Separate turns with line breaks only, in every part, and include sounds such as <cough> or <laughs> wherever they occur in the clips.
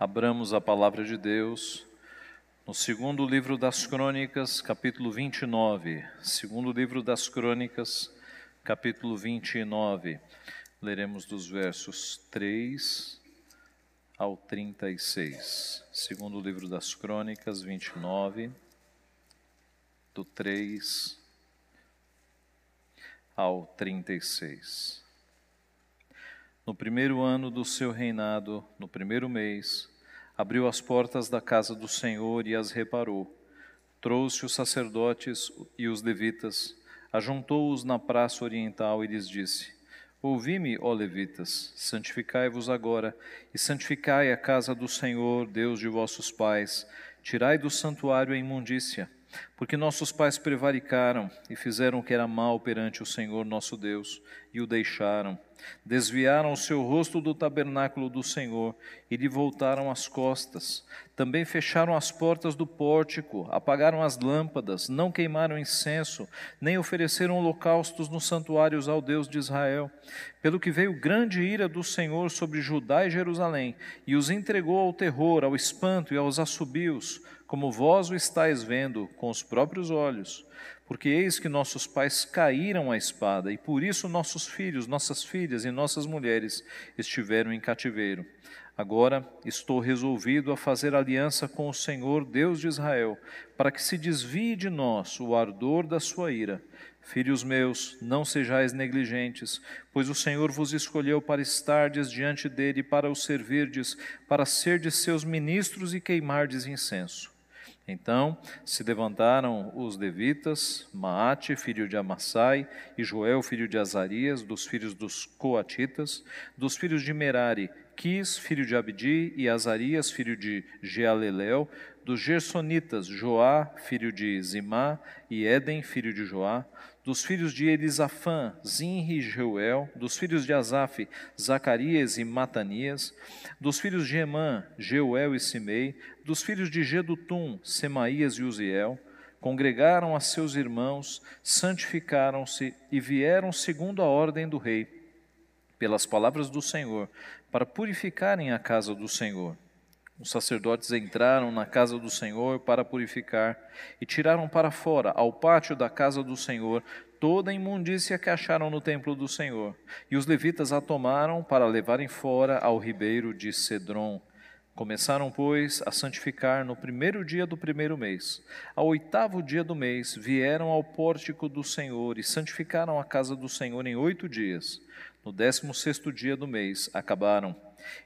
Abramos a palavra de Deus no segundo livro das Crônicas, capítulo 29. Segundo livro das Crônicas, capítulo 29. Leremos dos versos 3 ao 36. Segundo livro das Crônicas, 29, do 3 ao 36. No primeiro ano do seu reinado, no primeiro mês, abriu as portas da casa do Senhor e as reparou. Trouxe os sacerdotes e os levitas, ajuntou-os na praça oriental e lhes disse: Ouvi-me, ó levitas, santificai-vos agora e santificai a casa do Senhor, Deus de vossos pais. Tirai do santuário a imundícia porque nossos pais prevaricaram e fizeram o que era mal perante o Senhor nosso Deus e o deixaram. Desviaram o seu rosto do tabernáculo do Senhor e lhe voltaram as costas. Também fecharam as portas do pórtico, apagaram as lâmpadas, não queimaram incenso, nem ofereceram holocaustos nos santuários ao Deus de Israel. Pelo que veio grande ira do Senhor sobre Judá e Jerusalém, e os entregou ao terror, ao espanto e aos assobios como vós o estáis vendo com os próprios olhos, porque eis que nossos pais caíram à espada, e por isso nossos filhos, nossas filhas e nossas mulheres estiveram em cativeiro. Agora estou resolvido a fazer aliança com o Senhor, Deus de Israel, para que se desvie de nós o ardor da sua ira. Filhos meus, não sejais negligentes, pois o Senhor vos escolheu para estardes diante dele, para o servirdes, para serdes seus ministros e queimardes incenso. Então se levantaram os levitas, Maate, filho de Amassai, e Joel, filho de Azarias, dos filhos dos Coatitas, dos filhos de Merari, Quis, filho de Abdi, e Azarias, filho de Jealelel, dos Gersonitas, Joá, filho de Zimá, e Éden, filho de Joá, dos filhos de Elisafã, Zinri e Jeuel, dos filhos de Asaf, Zacarias e Matanias, dos filhos de Emã, Jeuel e Simei, dos filhos de Gedutum, Semaías e Uziel, congregaram a seus irmãos, santificaram-se e vieram segundo a ordem do rei, pelas palavras do Senhor, para purificarem a casa do Senhor. Os sacerdotes entraram na casa do Senhor para purificar e tiraram para fora, ao pátio da casa do Senhor, toda a imundícia que acharam no templo do Senhor. E os levitas a tomaram para levarem fora ao ribeiro de Cedron. Começaram, pois, a santificar no primeiro dia do primeiro mês. Ao oitavo dia do mês, vieram ao pórtico do Senhor e santificaram a casa do Senhor em oito dias. No décimo sexto dia do mês, acabaram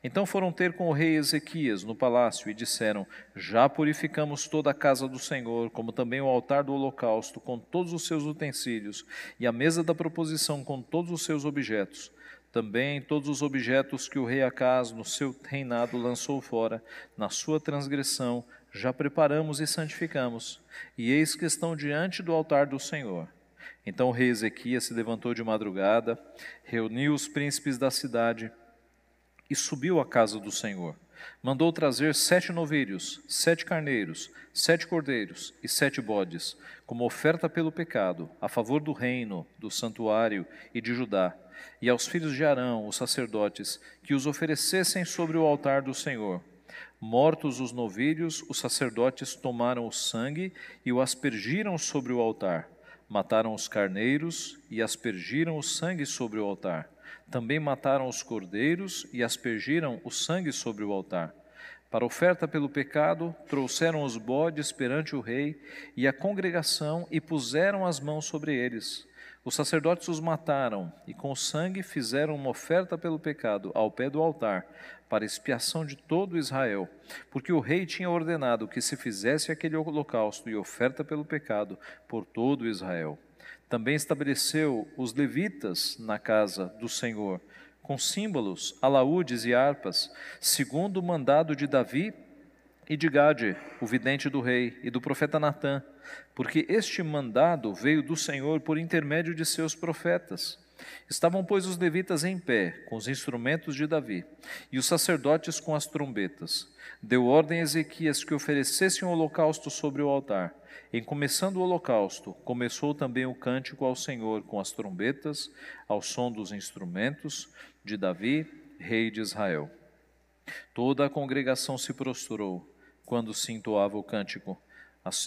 então foram ter com o rei Ezequias no palácio e disseram: Já purificamos toda a casa do Senhor, como também o altar do holocausto, com todos os seus utensílios, e a mesa da proposição com todos os seus objetos. Também todos os objetos que o rei Acaz, no seu reinado, lançou fora, na sua transgressão, já preparamos e santificamos, e eis que estão diante do altar do Senhor. Então o rei Ezequias se levantou de madrugada, reuniu os príncipes da cidade, e subiu à casa do Senhor. Mandou trazer sete novilhos, sete carneiros, sete cordeiros e sete bodes, como oferta pelo pecado, a favor do reino, do santuário e de Judá, e aos filhos de Arão, os sacerdotes, que os oferecessem sobre o altar do Senhor. Mortos os novilhos, os sacerdotes tomaram o sangue e o aspergiram sobre o altar. Mataram os carneiros e aspergiram o sangue sobre o altar. Também mataram os cordeiros e aspergiram o sangue sobre o altar. Para oferta pelo pecado, trouxeram os bodes perante o rei e a congregação e puseram as mãos sobre eles. Os sacerdotes os mataram e com sangue fizeram uma oferta pelo pecado ao pé do altar, para expiação de todo Israel, porque o rei tinha ordenado que se fizesse aquele holocausto e oferta pelo pecado por todo Israel. Também estabeleceu os levitas na casa do Senhor, com símbolos, alaúdes e harpas, segundo o mandado de Davi e de Gade, o vidente do rei, e do profeta Natã, porque este mandado veio do Senhor por intermédio de seus profetas. Estavam, pois, os levitas em pé, com os instrumentos de Davi, e os sacerdotes com as trombetas. Deu ordem a Ezequias que oferecesse um holocausto sobre o altar. Em começando o holocausto, começou também o cântico ao Senhor com as trombetas, ao som dos instrumentos de Davi, rei de Israel. Toda a congregação se prostrou quando se entoava o cântico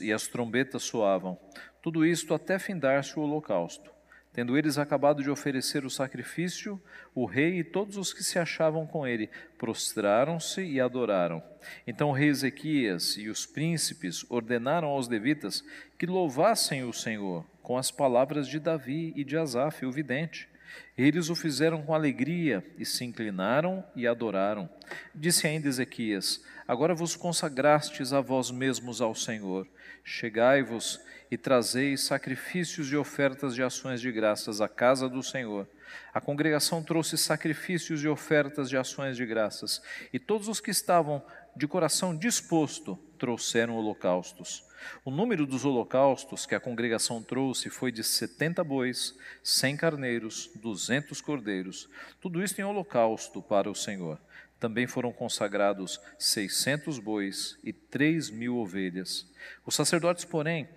e as trombetas soavam. Tudo isto até findar-se o holocausto. Tendo eles acabado de oferecer o sacrifício, o rei e todos os que se achavam com ele prostraram-se e adoraram. Então o rei Ezequias e os príncipes ordenaram aos levitas que louvassem o Senhor com as palavras de Davi e de Asaf, o vidente. Eles o fizeram com alegria e se inclinaram e adoraram. Disse ainda Ezequias: Agora vos consagrastes a vós mesmos ao Senhor. Chegai-vos e trazeis sacrifícios e ofertas de ações de graças à casa do Senhor. A congregação trouxe sacrifícios e ofertas de ações de graças, e todos os que estavam de coração disposto trouxeram holocaustos. O número dos holocaustos que a congregação trouxe foi de setenta bois, cem carneiros, duzentos cordeiros, tudo isso em holocausto para o Senhor. Também foram consagrados seiscentos bois e três mil ovelhas. Os sacerdotes, porém,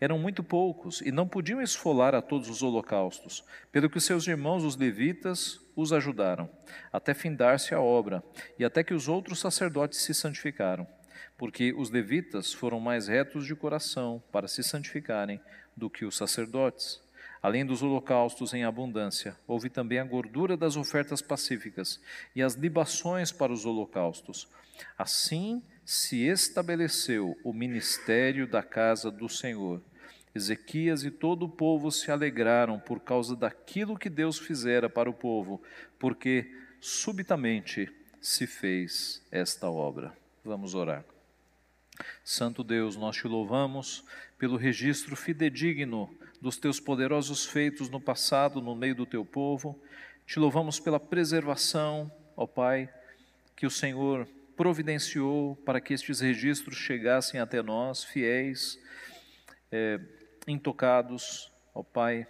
eram muito poucos e não podiam esfolar a todos os holocaustos, pelo que seus irmãos, os levitas, os ajudaram, até findar-se a obra, e até que os outros sacerdotes se santificaram, porque os levitas foram mais retos de coração para se santificarem do que os sacerdotes. Além dos holocaustos em abundância, houve também a gordura das ofertas pacíficas e as libações para os holocaustos. Assim se estabeleceu o ministério da casa do Senhor. Ezequias e todo o povo se alegraram por causa daquilo que Deus fizera para o povo, porque subitamente se fez esta obra. Vamos orar. Santo Deus, nós te louvamos pelo registro fidedigno dos teus poderosos feitos no passado, no meio do teu povo. Te louvamos pela preservação, ó Pai, que o Senhor providenciou para que estes registros chegassem até nós, fiéis, é, intocados, ó Pai.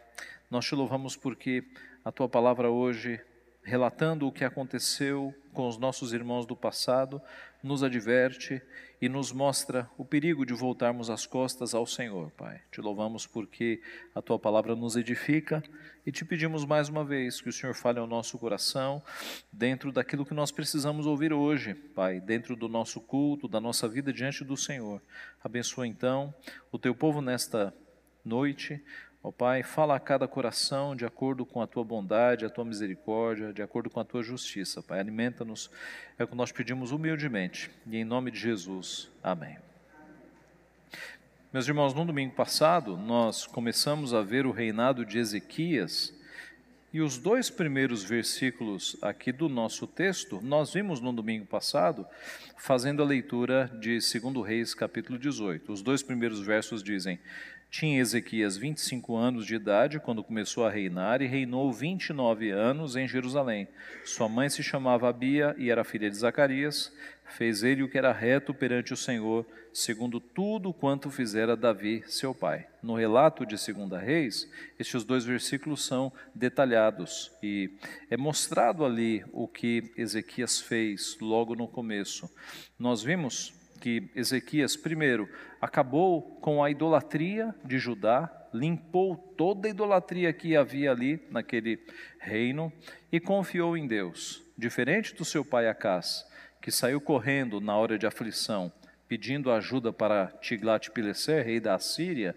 Nós te louvamos porque a tua palavra hoje, relatando o que aconteceu com os nossos irmãos do passado, nos adverte e nos mostra o perigo de voltarmos as costas ao Senhor, Pai. Te louvamos porque a tua palavra nos edifica e te pedimos mais uma vez que o Senhor fale ao nosso coração dentro daquilo que nós precisamos ouvir hoje, Pai, dentro do nosso culto, da nossa vida diante do Senhor. Abençoa então o teu povo nesta noite. Ó Pai, fala a cada coração de acordo com a tua bondade, a tua misericórdia, de acordo com a tua justiça, Pai. Alimenta-nos, é o que nós pedimos humildemente. E em nome de Jesus. Amém. Meus irmãos, no domingo passado, nós começamos a ver o reinado de Ezequias. E os dois primeiros versículos aqui do nosso texto, nós vimos no domingo passado, fazendo a leitura de 2 Reis, capítulo 18. Os dois primeiros versos dizem: tinha Ezequias 25 anos de idade quando começou a reinar e reinou 29 anos em Jerusalém. Sua mãe se chamava Abia e era filha de Zacarias. Fez ele o que era reto perante o Senhor, segundo tudo quanto fizera Davi, seu pai. No relato de Segunda Reis, estes dois versículos são detalhados e é mostrado ali o que Ezequias fez logo no começo. Nós vimos que Ezequias, primeiro, acabou com a idolatria de Judá, limpou toda a idolatria que havia ali naquele reino e confiou em Deus. Diferente do seu pai Acás, que saiu correndo na hora de aflição, pedindo ajuda para Tiglat-Pileser, rei da Assíria,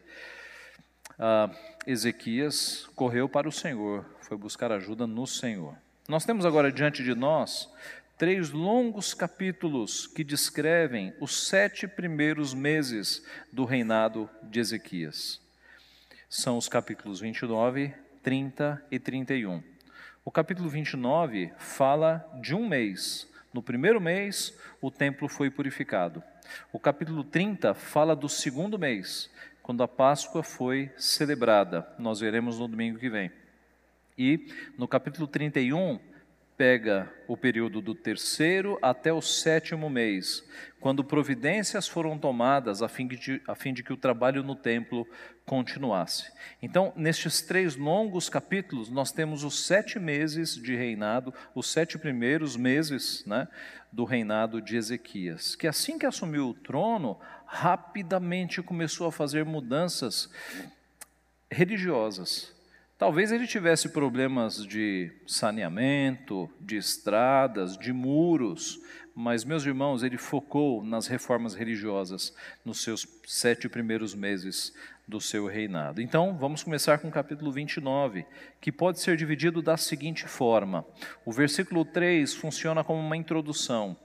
uh, Ezequias correu para o Senhor, foi buscar ajuda no Senhor. Nós temos agora diante de nós três longos capítulos que descrevem os sete primeiros meses do reinado de Ezequias. São os capítulos 29, 30 e 31. O capítulo 29 fala de um mês. No primeiro mês, o templo foi purificado. O capítulo 30 fala do segundo mês, quando a Páscoa foi celebrada. Nós veremos no domingo que vem. E no capítulo 31 pega o período do terceiro até o sétimo mês, quando providências foram tomadas a fim de, a fim de que o trabalho no templo continuasse. Então, nestes três longos capítulos, nós temos os sete meses de reinado, os sete primeiros meses né, do reinado de Ezequias, que assim que assumiu o trono, rapidamente começou a fazer mudanças religiosas Talvez ele tivesse problemas de saneamento, de estradas, de muros, mas, meus irmãos, ele focou nas reformas religiosas nos seus sete primeiros meses do seu reinado. Então, vamos começar com o capítulo 29, que pode ser dividido da seguinte forma: o versículo 3 funciona como uma introdução.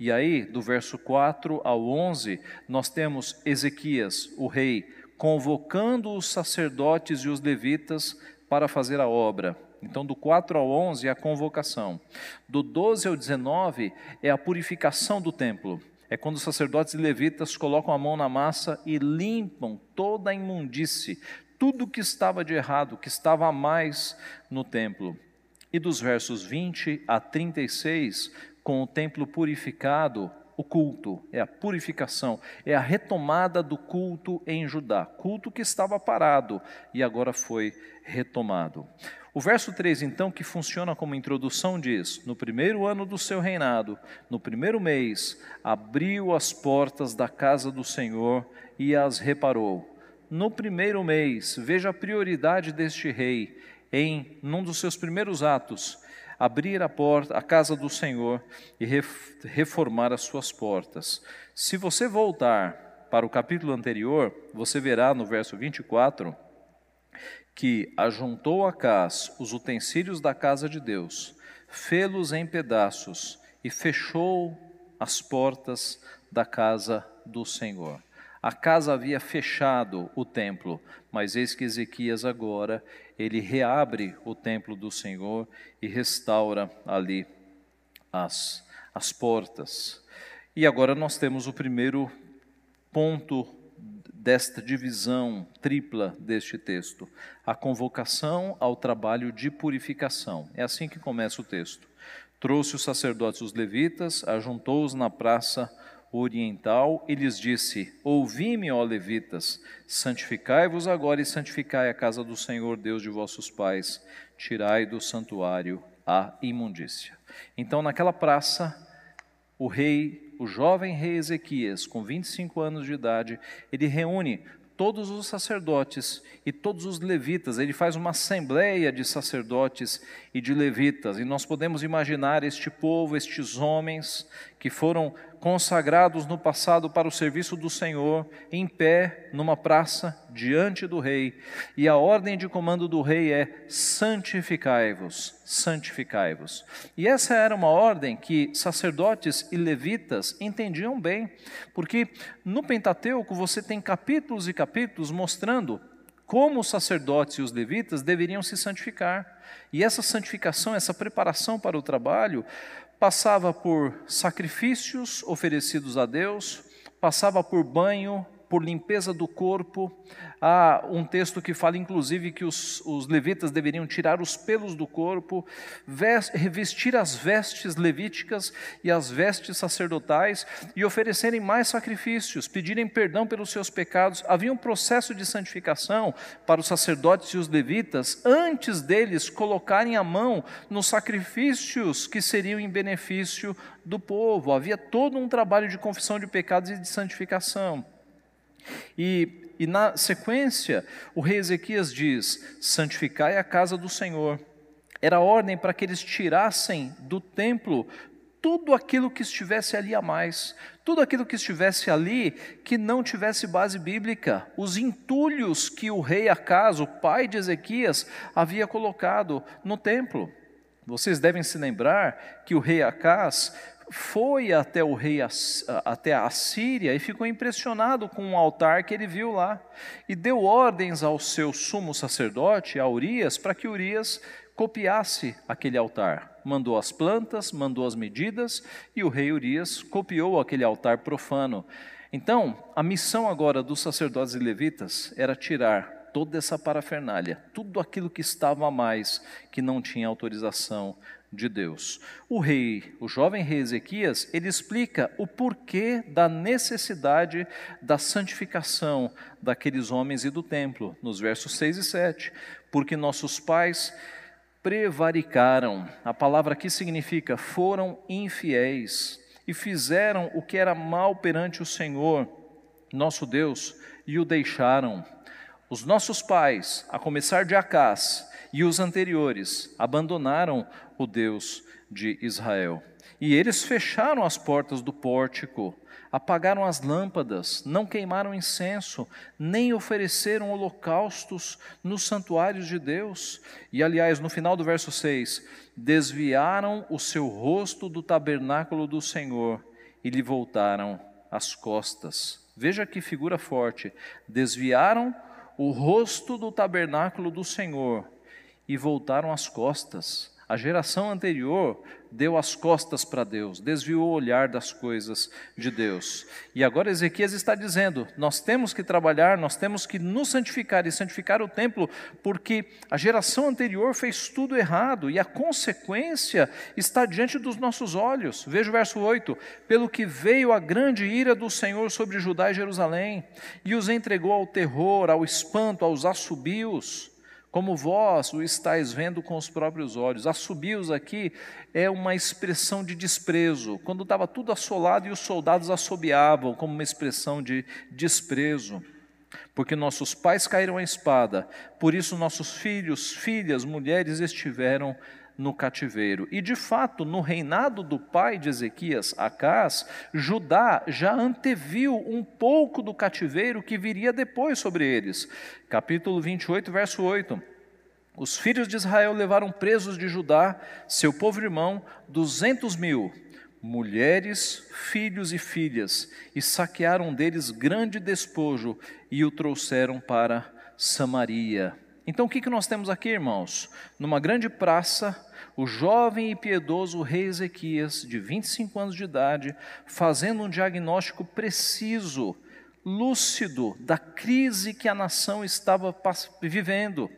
E aí, do verso 4 ao 11, nós temos Ezequias, o rei, convocando os sacerdotes e os levitas para fazer a obra. Então, do 4 ao 11 é a convocação. Do 12 ao 19 é a purificação do templo é quando os sacerdotes e levitas colocam a mão na massa e limpam toda a imundície, tudo que estava de errado, que estava a mais no templo. E dos versos 20 a 36, com o templo purificado, o culto, é a purificação, é a retomada do culto em Judá, culto que estava parado e agora foi retomado. O verso 3, então, que funciona como introdução, diz: No primeiro ano do seu reinado, no primeiro mês, abriu as portas da casa do Senhor e as reparou. No primeiro mês, veja a prioridade deste rei em num dos seus primeiros atos, abrir a porta, a casa do Senhor e reformar as suas portas. Se você voltar para o capítulo anterior, você verá no verso 24 que ajuntou a Acás os utensílios da casa de Deus, fê-los em pedaços e fechou as portas da casa do Senhor. A casa havia fechado o templo, mas eis que Ezequias agora ele reabre o templo do Senhor e restaura ali as, as portas. E agora nós temos o primeiro ponto desta divisão tripla deste texto, a convocação ao trabalho de purificação. É assim que começa o texto. Trouxe os sacerdotes os levitas, ajuntou-os na praça oriental e lhes disse: Ouvi-me, ó levitas, santificai-vos agora e santificai a casa do Senhor Deus de vossos pais, tirai do santuário a imundícia. Então, naquela praça, o rei o jovem rei Ezequias, com 25 anos de idade, ele reúne todos os sacerdotes e todos os levitas, ele faz uma assembleia de sacerdotes e de levitas, e nós podemos imaginar este povo, estes homens que foram consagrados no passado para o serviço do Senhor, em pé numa praça diante do rei, e a ordem de comando do rei é: santificai-vos, santificai-vos. E essa era uma ordem que sacerdotes e levitas entendiam bem, porque no Pentateuco você tem capítulos e capítulos mostrando como os sacerdotes e os levitas deveriam se santificar. E essa santificação, essa preparação para o trabalho, passava por sacrifícios oferecidos a Deus, passava por banho, por limpeza do corpo. Há um texto que fala, inclusive, que os, os levitas deveriam tirar os pelos do corpo, vest, revestir as vestes levíticas e as vestes sacerdotais e oferecerem mais sacrifícios, pedirem perdão pelos seus pecados. Havia um processo de santificação para os sacerdotes e os levitas antes deles colocarem a mão nos sacrifícios que seriam em benefício do povo. Havia todo um trabalho de confissão de pecados e de santificação. E, e na sequência, o rei Ezequias diz: santificai a casa do Senhor. Era ordem para que eles tirassem do templo tudo aquilo que estivesse ali a mais, tudo aquilo que estivesse ali que não tivesse base bíblica, os entulhos que o rei Acas, o pai de Ezequias, havia colocado no templo. Vocês devem se lembrar que o rei Acas foi até o rei até a Síria e ficou impressionado com o altar que ele viu lá e deu ordens ao seu sumo sacerdote, a Urias, para que Urias copiasse aquele altar. Mandou as plantas, mandou as medidas e o rei Urias copiou aquele altar profano. Então, a missão agora dos sacerdotes e levitas era tirar toda essa parafernália, tudo aquilo que estava a mais, que não tinha autorização de Deus. O rei, o jovem rei Ezequias, ele explica o porquê da necessidade da santificação daqueles homens e do templo, nos versos 6 e 7. Porque nossos pais prevaricaram, a palavra aqui significa foram infiéis e fizeram o que era mal perante o Senhor, nosso Deus, e o deixaram. Os nossos pais, a começar de Acás, e os anteriores abandonaram o Deus de Israel. E eles fecharam as portas do pórtico, apagaram as lâmpadas, não queimaram incenso, nem ofereceram holocaustos nos santuários de Deus. E, aliás, no final do verso 6, desviaram o seu rosto do tabernáculo do Senhor e lhe voltaram as costas. Veja que figura forte. Desviaram o rosto do tabernáculo do Senhor e voltaram as costas. A geração anterior deu as costas para Deus, desviou o olhar das coisas de Deus. E agora Ezequias está dizendo: nós temos que trabalhar, nós temos que nos santificar e santificar o templo, porque a geração anterior fez tudo errado e a consequência está diante dos nossos olhos. Veja o verso 8: Pelo que veio a grande ira do Senhor sobre Judá e Jerusalém, e os entregou ao terror, ao espanto, aos assobios como vós o estáis vendo com os próprios olhos. Assobios aqui é uma expressão de desprezo, quando estava tudo assolado e os soldados assobiavam, como uma expressão de desprezo. Porque nossos pais caíram à espada, por isso nossos filhos, filhas, mulheres estiveram no cativeiro. E de fato, no reinado do pai de Ezequias, Acás, Judá já anteviu um pouco do cativeiro que viria depois sobre eles. Capítulo 28, verso 8. Os filhos de Israel levaram presos de Judá, seu povo irmão, duzentos mil, mulheres, filhos e filhas, e saquearam deles grande despojo e o trouxeram para Samaria. Então o que, nós temos aqui, irmãos? Numa grande praça, o jovem e piedoso rei Ezequias, de 25 anos de idade, fazendo um diagnóstico preciso, lúcido, da crise que a nação estava vivendo.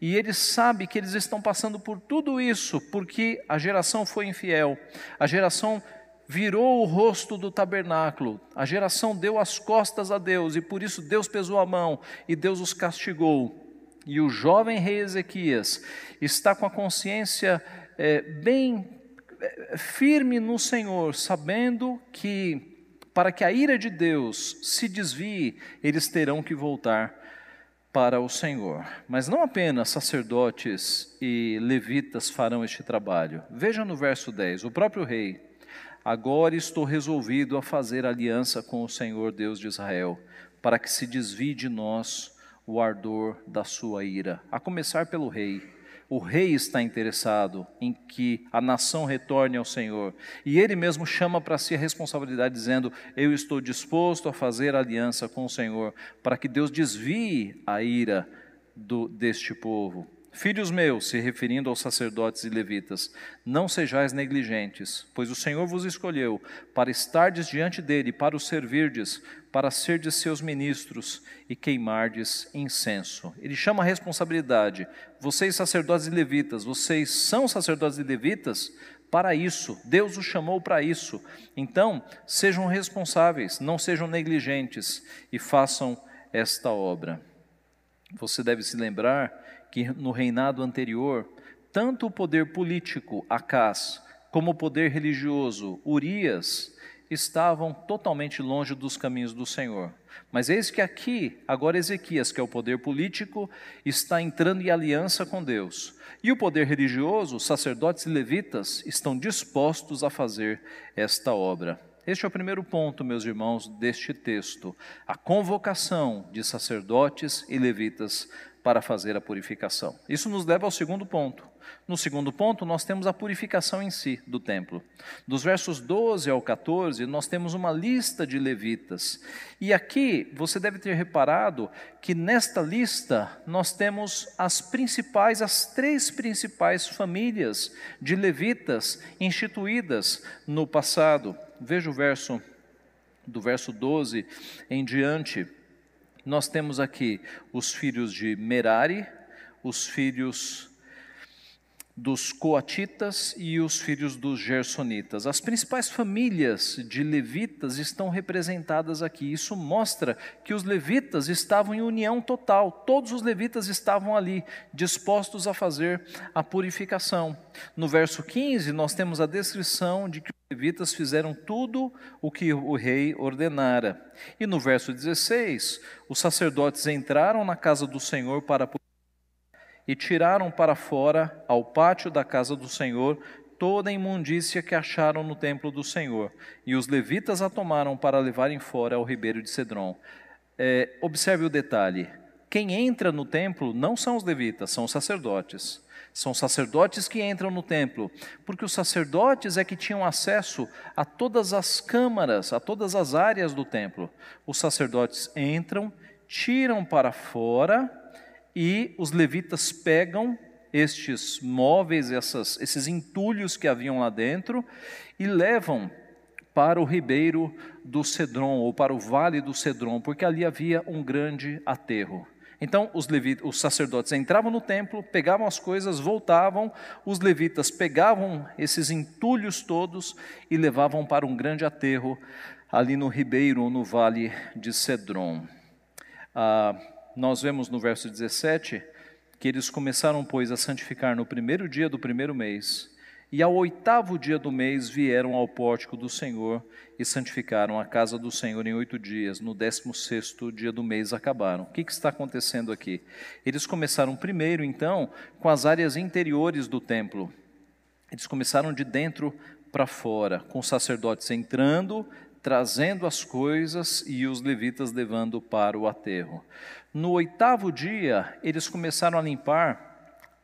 E ele sabe que eles estão passando por tudo isso porque a geração foi infiel, a geração virou o rosto do tabernáculo, a geração deu as costas a Deus e por isso Deus pesou a mão e Deus os castigou. E o jovem rei Ezequias está com a consciência é, bem é, firme no Senhor, sabendo que para que a ira de Deus se desvie, eles terão que voltar para o Senhor. Mas não apenas sacerdotes e levitas farão este trabalho. Veja no verso 10, o próprio rei. Agora estou resolvido a fazer aliança com o Senhor Deus de Israel, para que se desvie de nós o ardor da sua ira, a começar pelo rei. O rei está interessado em que a nação retorne ao Senhor. E ele mesmo chama para si a responsabilidade, dizendo: Eu estou disposto a fazer aliança com o Senhor, para que Deus desvie a ira do, deste povo. Filhos meus, se referindo aos sacerdotes e levitas, não sejais negligentes, pois o Senhor vos escolheu para estardes diante dele, para o servirdes, para serdes seus ministros e queimardes incenso. Ele chama a responsabilidade. Vocês, sacerdotes e levitas, vocês são sacerdotes e levitas para isso. Deus os chamou para isso. Então, sejam responsáveis, não sejam negligentes e façam esta obra. Você deve se lembrar que no reinado anterior, tanto o poder político, Acás, como o poder religioso, Urias, estavam totalmente longe dos caminhos do Senhor. Mas eis que aqui, agora Ezequias, que é o poder político, está entrando em aliança com Deus. E o poder religioso, sacerdotes e levitas, estão dispostos a fazer esta obra. Este é o primeiro ponto, meus irmãos, deste texto: a convocação de sacerdotes e levitas para fazer a purificação. Isso nos leva ao segundo ponto. No segundo ponto, nós temos a purificação em si do templo. Dos versos 12 ao 14, nós temos uma lista de levitas. E aqui você deve ter reparado que nesta lista nós temos as principais, as três principais famílias de levitas instituídas no passado. Veja o verso do verso 12 em diante nós temos aqui os filhos de Merari, os filhos dos coatitas e os filhos dos gersonitas. As principais famílias de levitas estão representadas aqui. Isso mostra que os levitas estavam em união total. Todos os levitas estavam ali, dispostos a fazer a purificação. No verso 15, nós temos a descrição de que levitas fizeram tudo o que o rei ordenara. E no verso 16, os sacerdotes entraram na casa do Senhor para e tiraram para fora, ao pátio da casa do Senhor, toda a imundícia que acharam no templo do Senhor. E os levitas a tomaram para levarem fora ao ribeiro de Cedron. É, observe o detalhe: quem entra no templo não são os levitas, são os sacerdotes. São sacerdotes que entram no templo, porque os sacerdotes é que tinham acesso a todas as câmaras, a todas as áreas do templo. Os sacerdotes entram, tiram para fora e os levitas pegam estes móveis, essas, esses entulhos que haviam lá dentro e levam para o ribeiro do Cedron ou para o vale do Cedron, porque ali havia um grande aterro. Então os, levitas, os sacerdotes entravam no templo, pegavam as coisas, voltavam, os levitas pegavam esses entulhos todos e levavam para um grande aterro ali no ribeiro ou no vale de Cedron. Ah, nós vemos no verso 17 que eles começaram, pois, a santificar no primeiro dia do primeiro mês, e ao oitavo dia do mês vieram ao pórtico do Senhor e santificaram a casa do Senhor em oito dias. No décimo sexto dia do mês acabaram. O que, que está acontecendo aqui? Eles começaram primeiro, então, com as áreas interiores do templo. Eles começaram de dentro para fora, com os sacerdotes entrando, trazendo as coisas e os levitas levando para o aterro. No oitavo dia, eles começaram a limpar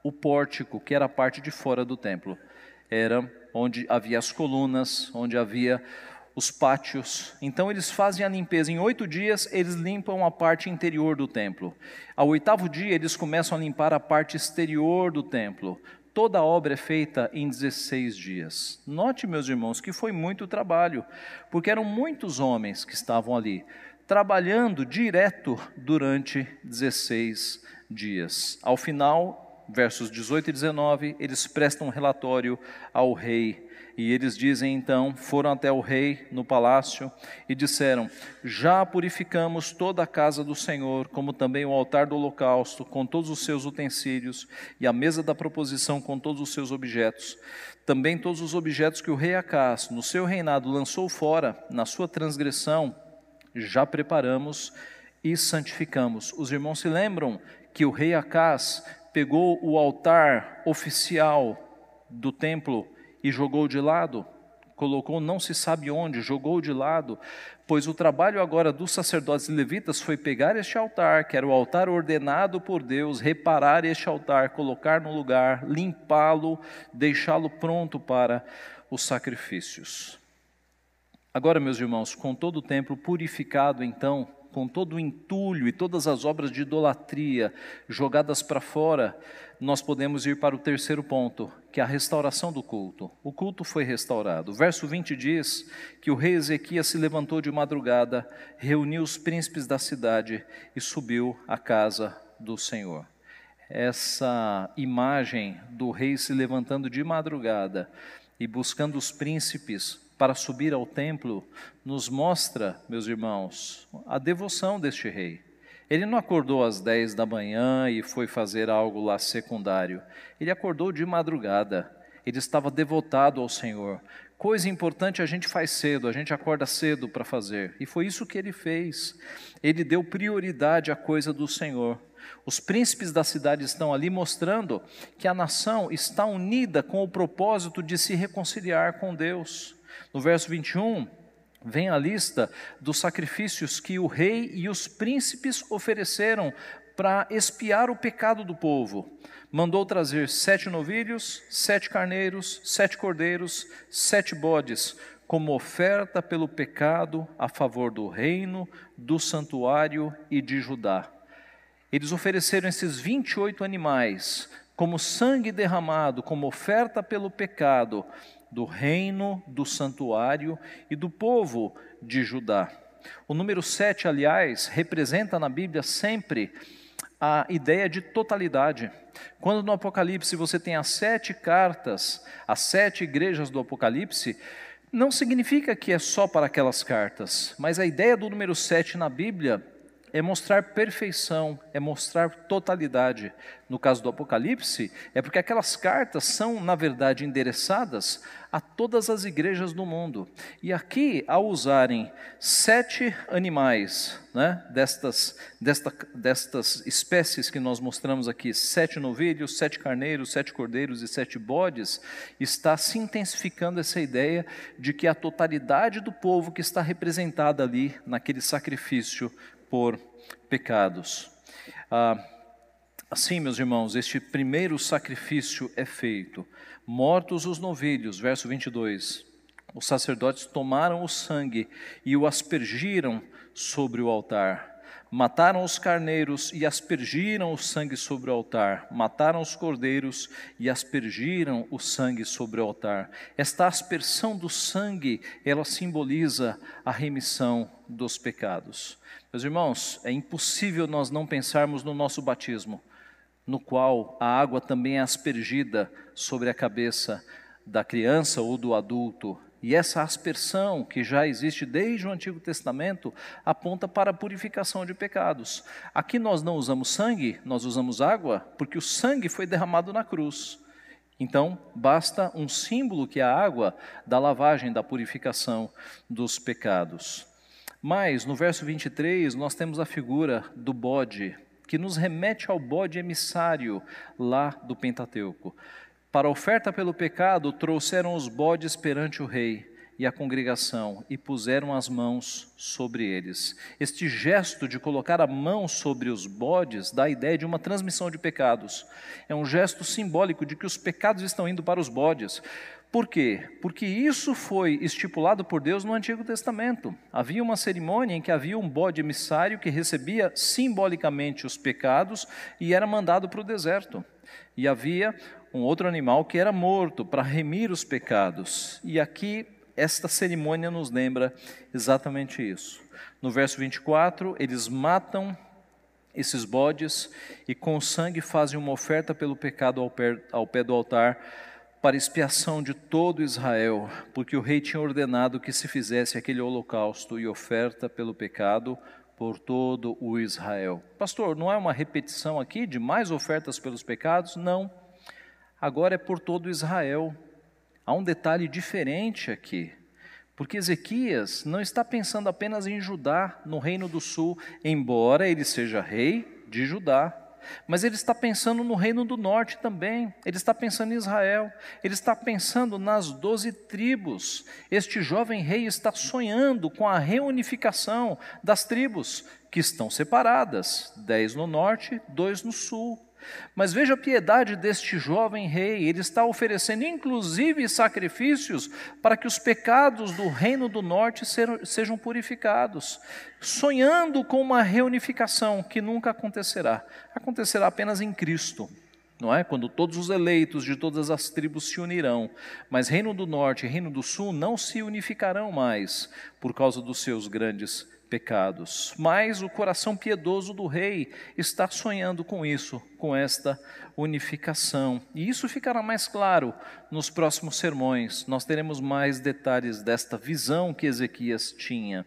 o pórtico, que era a parte de fora do templo. Era onde havia as colunas, onde havia os pátios. Então eles fazem a limpeza. Em oito dias, eles limpam a parte interior do templo. Ao oitavo dia, eles começam a limpar a parte exterior do templo. Toda a obra é feita em 16 dias. Note, meus irmãos, que foi muito trabalho, porque eram muitos homens que estavam ali trabalhando direto durante 16 dias. Ao final, versos 18 e 19, eles prestam um relatório ao rei. E eles dizem então: foram até o rei no palácio e disseram: Já purificamos toda a casa do Senhor, como também o altar do holocausto, com todos os seus utensílios, e a mesa da proposição com todos os seus objetos. Também todos os objetos que o rei Acás, no seu reinado, lançou fora, na sua transgressão, já preparamos e santificamos. Os irmãos se lembram que o rei Acás pegou o altar oficial do templo e jogou de lado, colocou não se sabe onde, jogou de lado, pois o trabalho agora dos sacerdotes levitas foi pegar este altar, que era o altar ordenado por Deus, reparar este altar, colocar no lugar, limpá-lo, deixá-lo pronto para os sacrifícios. Agora, meus irmãos, com todo o templo purificado, então, com todo o entulho e todas as obras de idolatria jogadas para fora, nós podemos ir para o terceiro ponto, que é a restauração do culto. O culto foi restaurado. O verso 20 diz que o rei Ezequias se levantou de madrugada, reuniu os príncipes da cidade e subiu à casa do Senhor. Essa imagem do rei se levantando de madrugada e buscando os príncipes para subir ao templo nos mostra, meus irmãos, a devoção deste rei. Ele não acordou às 10 da manhã e foi fazer algo lá secundário. Ele acordou de madrugada. Ele estava devotado ao Senhor. Coisa importante a gente faz cedo, a gente acorda cedo para fazer. E foi isso que ele fez. Ele deu prioridade à coisa do Senhor. Os príncipes da cidade estão ali mostrando que a nação está unida com o propósito de se reconciliar com Deus. No verso 21, vem a lista dos sacrifícios que o rei e os príncipes ofereceram para expiar o pecado do povo. Mandou trazer sete novilhos, sete carneiros, sete cordeiros, sete bodes, como oferta pelo pecado a favor do reino, do santuário e de Judá. Eles ofereceram esses 28 animais como sangue derramado, como oferta pelo pecado, do reino, do santuário e do povo de Judá. O número 7, aliás, representa na Bíblia sempre a ideia de totalidade. Quando no Apocalipse você tem as sete cartas, as sete igrejas do Apocalipse, não significa que é só para aquelas cartas, mas a ideia do número 7 na Bíblia é mostrar perfeição, é mostrar totalidade. No caso do Apocalipse, é porque aquelas cartas são, na verdade, endereçadas a todas as igrejas do mundo. E aqui, ao usarem sete animais, né, destas, desta, destas espécies que nós mostramos aqui, sete novilhos, sete carneiros, sete cordeiros e sete bodes, está se intensificando essa ideia de que a totalidade do povo que está representada ali naquele sacrifício por pecados. Ah, assim, meus irmãos, este primeiro sacrifício é feito. Mortos os novilhos, verso 22, os sacerdotes tomaram o sangue e o aspergiram sobre o altar. Mataram os carneiros e aspergiram o sangue sobre o altar. Mataram os cordeiros e aspergiram o sangue sobre o altar. Esta aspersão do sangue, ela simboliza a remissão dos pecados. Meus irmãos, é impossível nós não pensarmos no nosso batismo, no qual a água também é aspergida sobre a cabeça da criança ou do adulto. E essa aspersão, que já existe desde o Antigo Testamento, aponta para a purificação de pecados. Aqui nós não usamos sangue, nós usamos água, porque o sangue foi derramado na cruz. Então, basta um símbolo que é a água da lavagem, da purificação dos pecados. Mas, no verso 23, nós temos a figura do bode, que nos remete ao bode emissário lá do Pentateuco. Para oferta pelo pecado, trouxeram os bodes perante o rei e a congregação e puseram as mãos sobre eles. Este gesto de colocar a mão sobre os bodes dá a ideia de uma transmissão de pecados. É um gesto simbólico de que os pecados estão indo para os bodes. Por quê? Porque isso foi estipulado por Deus no Antigo Testamento. Havia uma cerimônia em que havia um bode emissário que recebia simbolicamente os pecados e era mandado para o deserto. E havia um outro animal que era morto para remir os pecados. E aqui esta cerimônia nos lembra exatamente isso. No verso 24, eles matam esses bodes e com sangue fazem uma oferta pelo pecado ao pé, ao pé do altar para expiação de todo Israel, porque o rei tinha ordenado que se fizesse aquele holocausto e oferta pelo pecado por todo o Israel. Pastor, não é uma repetição aqui de mais ofertas pelos pecados? Não. Agora é por todo Israel. Há um detalhe diferente aqui. Porque Ezequias não está pensando apenas em Judá, no reino do sul, embora ele seja rei de Judá. Mas ele está pensando no reino do norte também, ele está pensando em Israel, ele está pensando nas doze tribos. Este jovem rei está sonhando com a reunificação das tribos que estão separadas: dez no norte, dois no sul. Mas veja a piedade deste jovem rei, ele está oferecendo inclusive sacrifícios para que os pecados do reino do norte sejam purificados, sonhando com uma reunificação que nunca acontecerá, acontecerá apenas em Cristo. Não é? Quando todos os eleitos de todas as tribos se unirão, mas Reino do Norte e Reino do Sul não se unificarão mais por causa dos seus grandes pecados. Mas o coração piedoso do rei está sonhando com isso, com esta unificação. E isso ficará mais claro nos próximos sermões. Nós teremos mais detalhes desta visão que Ezequias tinha.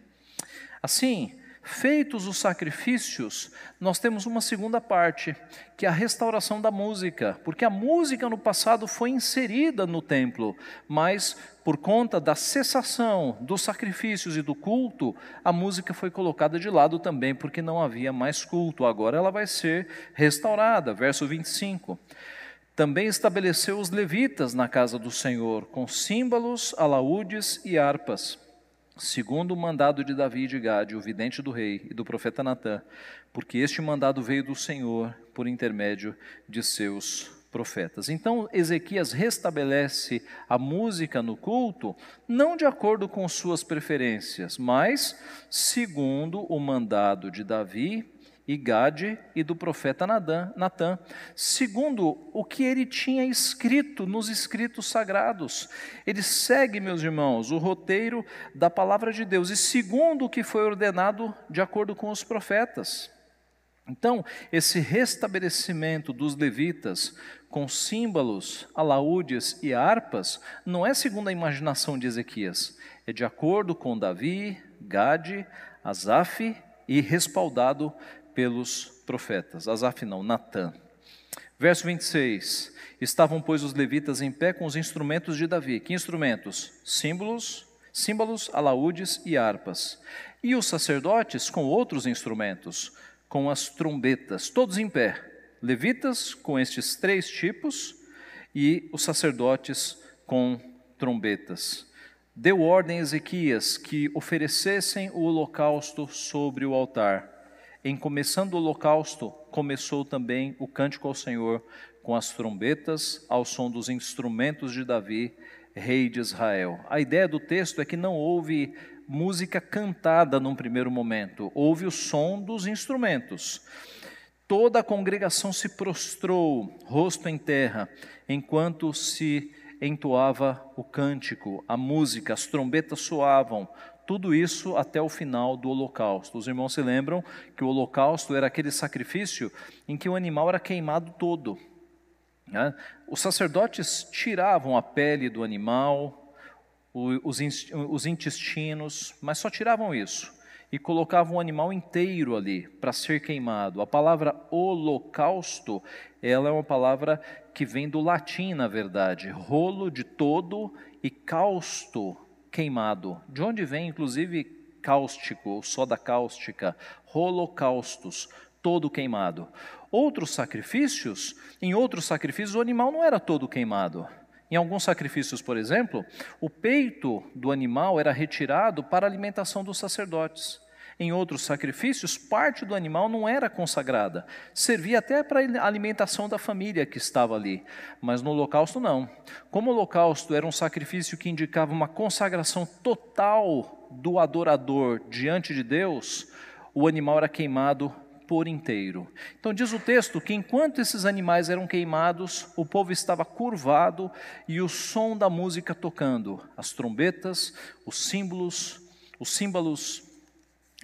Assim, Feitos os sacrifícios, nós temos uma segunda parte, que é a restauração da música, porque a música no passado foi inserida no templo, mas por conta da cessação dos sacrifícios e do culto, a música foi colocada de lado também, porque não havia mais culto. Agora ela vai ser restaurada. Verso 25. Também estabeleceu os levitas na casa do Senhor, com símbolos, alaúdes e harpas segundo o mandado de Davi de Gade, o vidente do rei e do profeta Natã, porque este mandado veio do Senhor por intermédio de seus profetas. Então, Ezequias restabelece a música no culto, não de acordo com suas preferências, mas segundo o mandado de Davi e Gade e do profeta Natã, segundo o que ele tinha escrito nos escritos sagrados. Ele segue, meus irmãos, o roteiro da palavra de Deus e segundo o que foi ordenado de acordo com os profetas. Então, esse restabelecimento dos levitas com símbolos, alaúdes e harpas não é segundo a imaginação de Ezequias, é de acordo com Davi, Gade, Asaf e respaldado pelos profetas. Asaf não, Natã. Verso 26. Estavam, pois, os levitas em pé com os instrumentos de Davi. Que instrumentos? Símbolos, símbolos, alaúdes e harpas. E os sacerdotes com outros instrumentos, com as trombetas, todos em pé. Levitas com estes três tipos e os sacerdotes com trombetas. Deu ordem a Ezequias que oferecessem o holocausto sobre o altar. Em começando o holocausto, começou também o cântico ao Senhor com as trombetas, ao som dos instrumentos de Davi, rei de Israel. A ideia do texto é que não houve música cantada num primeiro momento, houve o som dos instrumentos. Toda a congregação se prostrou, rosto em terra, enquanto se entoava o cântico, a música, as trombetas soavam, tudo isso até o final do holocausto. Os irmãos se lembram que o holocausto era aquele sacrifício em que o animal era queimado todo. Né? Os sacerdotes tiravam a pele do animal, os intestinos, mas só tiravam isso e colocavam o animal inteiro ali para ser queimado. A palavra holocausto, ela é uma palavra que vem do latim, na verdade, rolo de todo e causto, queimado. De onde vem, inclusive, cáustico, ou soda cáustica, holocaustos, todo queimado. Outros sacrifícios, em outros sacrifícios, o animal não era todo queimado. Em alguns sacrifícios, por exemplo, o peito do animal era retirado para a alimentação dos sacerdotes. Em outros sacrifícios, parte do animal não era consagrada, servia até para a alimentação da família que estava ali, mas no holocausto não. Como o holocausto era um sacrifício que indicava uma consagração total do adorador diante de Deus, o animal era queimado por inteiro. Então diz o texto que enquanto esses animais eram queimados, o povo estava curvado e o som da música tocando, as trombetas, os símbolos, os símbolos,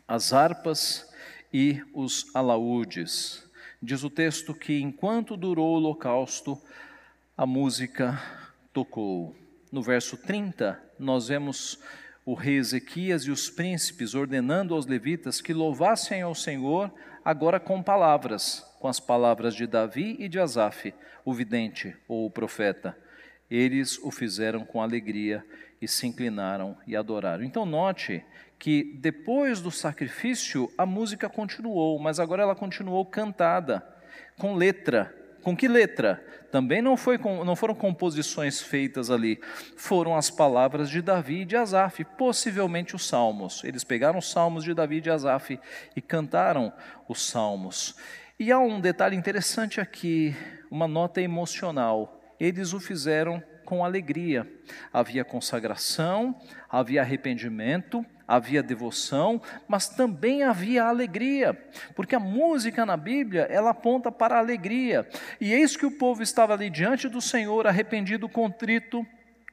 as harpas e os alaúdes. Diz o texto que enquanto durou o holocausto, a música tocou. No verso 30, nós vemos o rei Ezequias e os príncipes ordenando aos levitas que louvassem ao Senhor agora com palavras, com as palavras de Davi e de Asaf, o vidente ou o profeta. Eles o fizeram com alegria e se inclinaram e adoraram. Então, note que depois do sacrifício a música continuou, mas agora ela continuou cantada, com letra. Com que letra? Também não, foi, não foram composições feitas ali, foram as palavras de Davi e de Asaf, possivelmente os salmos. Eles pegaram os salmos de Davi e de Asaf e cantaram os salmos. E há um detalhe interessante aqui, uma nota emocional. Eles o fizeram com alegria. Havia consagração, havia arrependimento, havia devoção, mas também havia alegria, porque a música na Bíblia, ela aponta para a alegria. E eis que o povo estava ali diante do Senhor, arrependido, contrito,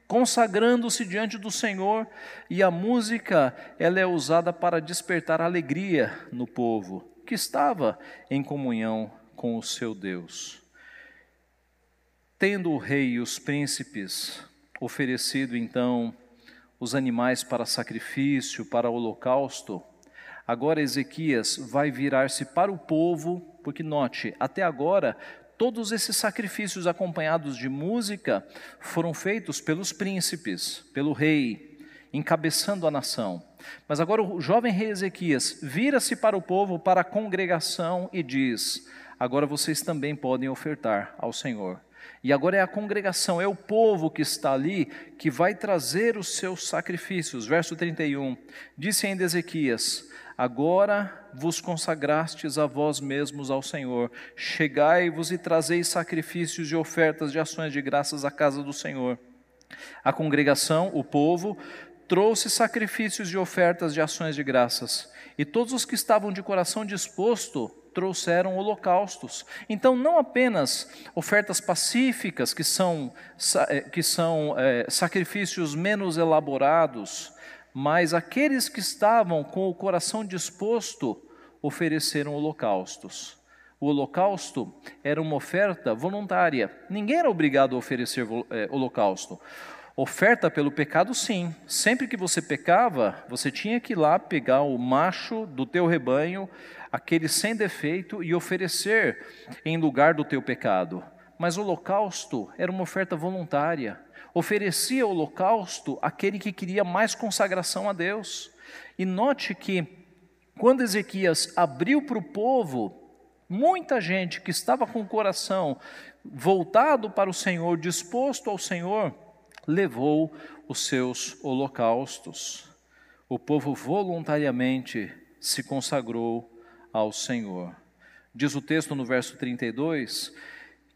consagrando-se diante do Senhor, e a música, ela é usada para despertar alegria no povo que estava em comunhão com o seu Deus. Tendo o rei e os príncipes oferecido então os animais para sacrifício, para holocausto, agora Ezequias vai virar-se para o povo, porque note, até agora todos esses sacrifícios acompanhados de música foram feitos pelos príncipes, pelo rei, encabeçando a nação. Mas agora o jovem rei Ezequias vira-se para o povo, para a congregação e diz: Agora vocês também podem ofertar ao Senhor. E agora é a congregação, é o povo que está ali que vai trazer os seus sacrifícios. Verso 31. Disse ainda Ezequias: Agora vos consagrastes a vós mesmos ao Senhor. Chegai-vos e trazei sacrifícios e ofertas de ações de graças à casa do Senhor. A congregação, o povo, trouxe sacrifícios e ofertas de ações de graças. E todos os que estavam de coração disposto trouxeram holocaustos. Então, não apenas ofertas pacíficas, que são, eh, que são é, sacrifícios menos elaborados, mas aqueles que estavam com o coração disposto ofereceram holocaustos. O holocausto era uma oferta voluntária, ninguém era obrigado a oferecer é, holocausto. Oferta pelo pecado, sim. Sempre que você pecava, você tinha que ir lá pegar o macho do teu rebanho, aquele sem defeito, e oferecer em lugar do teu pecado. Mas o holocausto era uma oferta voluntária. Oferecia o holocausto aquele que queria mais consagração a Deus. E note que quando Ezequias abriu para o povo, muita gente que estava com o coração voltado para o Senhor, disposto ao Senhor, levou os seus holocaustos. O povo voluntariamente se consagrou ao Senhor. Diz o texto no verso 32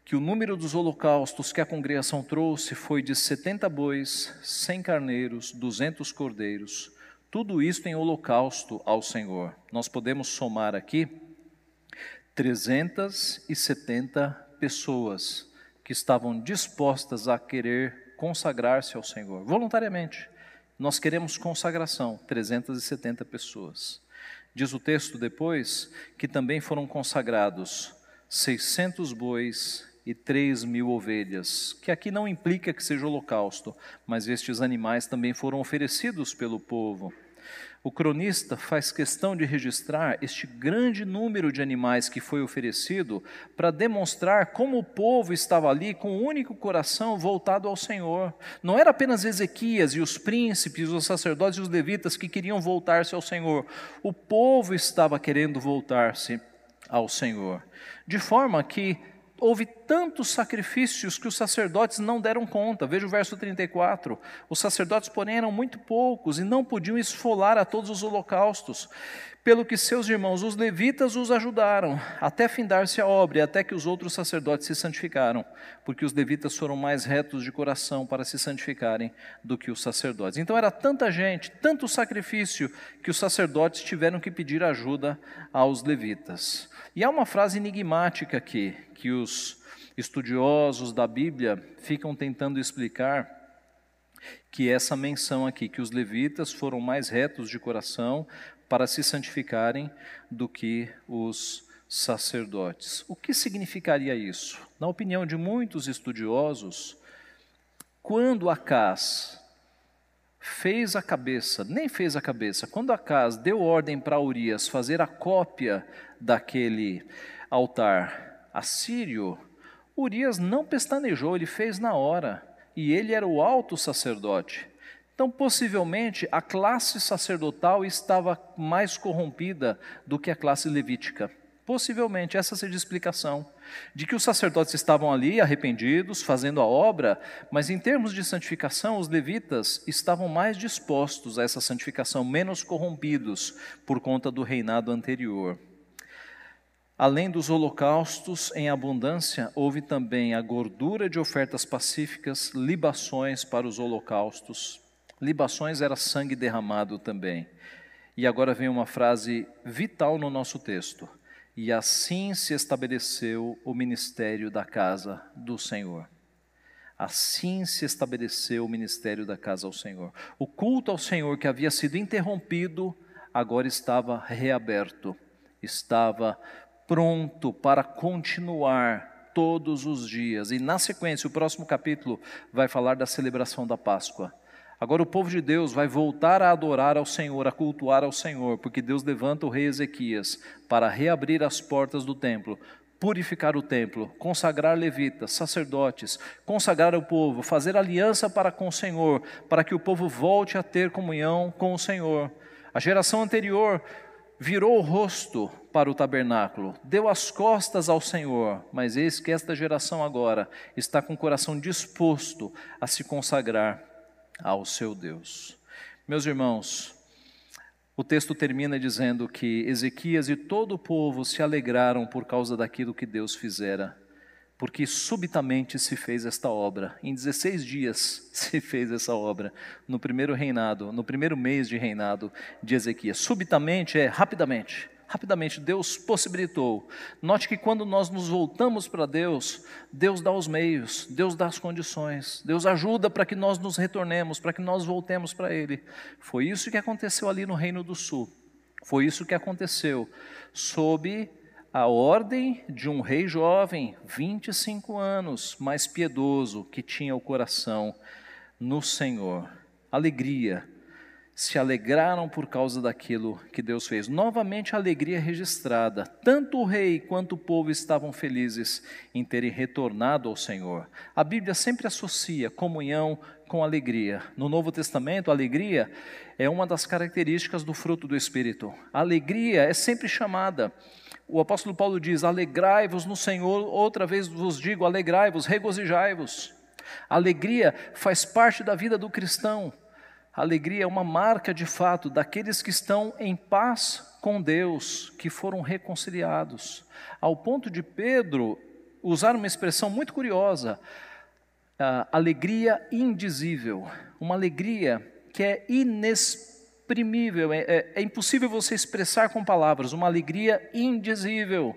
que o número dos holocaustos que a congregação trouxe foi de 70 bois, 100 carneiros, 200 cordeiros, tudo isto em holocausto ao Senhor. Nós podemos somar aqui 370 pessoas que estavam dispostas a querer consagrar-se ao Senhor, voluntariamente. Nós queremos consagração, 370 pessoas. Diz o texto depois que também foram consagrados 600 bois e 3 mil ovelhas, que aqui não implica que seja holocausto, mas estes animais também foram oferecidos pelo povo. O cronista faz questão de registrar este grande número de animais que foi oferecido para demonstrar como o povo estava ali com o um único coração voltado ao Senhor. Não era apenas Ezequias e os príncipes, os sacerdotes e os levitas que queriam voltar-se ao Senhor. O povo estava querendo voltar-se ao Senhor. De forma que houve tantos sacrifícios que os sacerdotes não deram conta. Veja o verso 34. Os sacerdotes, porém, eram muito poucos e não podiam esfolar a todos os holocaustos, pelo que seus irmãos, os levitas, os ajudaram, até findar-se a obra, e até que os outros sacerdotes se santificaram, porque os levitas foram mais retos de coração para se santificarem do que os sacerdotes. Então era tanta gente, tanto sacrifício, que os sacerdotes tiveram que pedir ajuda aos levitas. E há uma frase enigmática aqui, que os estudiosos da Bíblia ficam tentando explicar, que é essa menção aqui, que os levitas foram mais retos de coração para se santificarem do que os sacerdotes. O que significaria isso? Na opinião de muitos estudiosos, quando Acás fez a cabeça, nem fez a cabeça, quando Acás deu ordem para Urias fazer a cópia daquele altar assírio, Urias não pestanejou, ele fez na hora, e ele era o alto sacerdote. Então, possivelmente, a classe sacerdotal estava mais corrompida do que a classe levítica. Possivelmente, essa seja a explicação. De que os sacerdotes estavam ali arrependidos, fazendo a obra, mas em termos de santificação, os levitas estavam mais dispostos a essa santificação, menos corrompidos por conta do reinado anterior. Além dos holocaustos em abundância, houve também a gordura de ofertas pacíficas, libações para os holocaustos. Libações era sangue derramado também. E agora vem uma frase vital no nosso texto. E assim se estabeleceu o ministério da casa do Senhor. Assim se estabeleceu o ministério da casa ao Senhor. O culto ao Senhor que havia sido interrompido, agora estava reaberto, estava pronto para continuar todos os dias. E na sequência, o próximo capítulo vai falar da celebração da Páscoa. Agora o povo de Deus vai voltar a adorar ao Senhor, a cultuar ao Senhor, porque Deus levanta o rei Ezequias para reabrir as portas do templo, purificar o templo, consagrar levitas, sacerdotes, consagrar o povo, fazer aliança para com o Senhor, para que o povo volte a ter comunhão com o Senhor. A geração anterior virou o rosto para o tabernáculo, deu as costas ao Senhor, mas eis que esta geração agora está com o coração disposto a se consagrar ao seu Deus. Meus irmãos, o texto termina dizendo que Ezequias e todo o povo se alegraram por causa daquilo que Deus fizera, porque subitamente se fez esta obra. Em 16 dias <laughs> se fez essa obra, no primeiro reinado, no primeiro mês de reinado de Ezequias. Subitamente é rapidamente rapidamente, Deus possibilitou. Note que quando nós nos voltamos para Deus, Deus dá os meios, Deus dá as condições, Deus ajuda para que nós nos retornemos, para que nós voltemos para Ele. Foi isso que aconteceu ali no Reino do Sul. Foi isso que aconteceu sob a ordem de um rei jovem, 25 anos, mais piedoso, que tinha o coração no Senhor. Alegria. Se alegraram por causa daquilo que Deus fez. Novamente a alegria registrada. Tanto o rei quanto o povo estavam felizes em terem retornado ao Senhor. A Bíblia sempre associa comunhão com alegria. No Novo Testamento, alegria é uma das características do fruto do Espírito. A alegria é sempre chamada o apóstolo Paulo diz: Alegrai-vos no Senhor, outra vez vos digo, alegrai-vos, regozijai-vos. Alegria faz parte da vida do cristão. Alegria é uma marca de fato daqueles que estão em paz com Deus, que foram reconciliados. Ao ponto de Pedro usar uma expressão muito curiosa, alegria indizível, uma alegria que é inexprimível, é, é, é impossível você expressar com palavras, uma alegria indizível,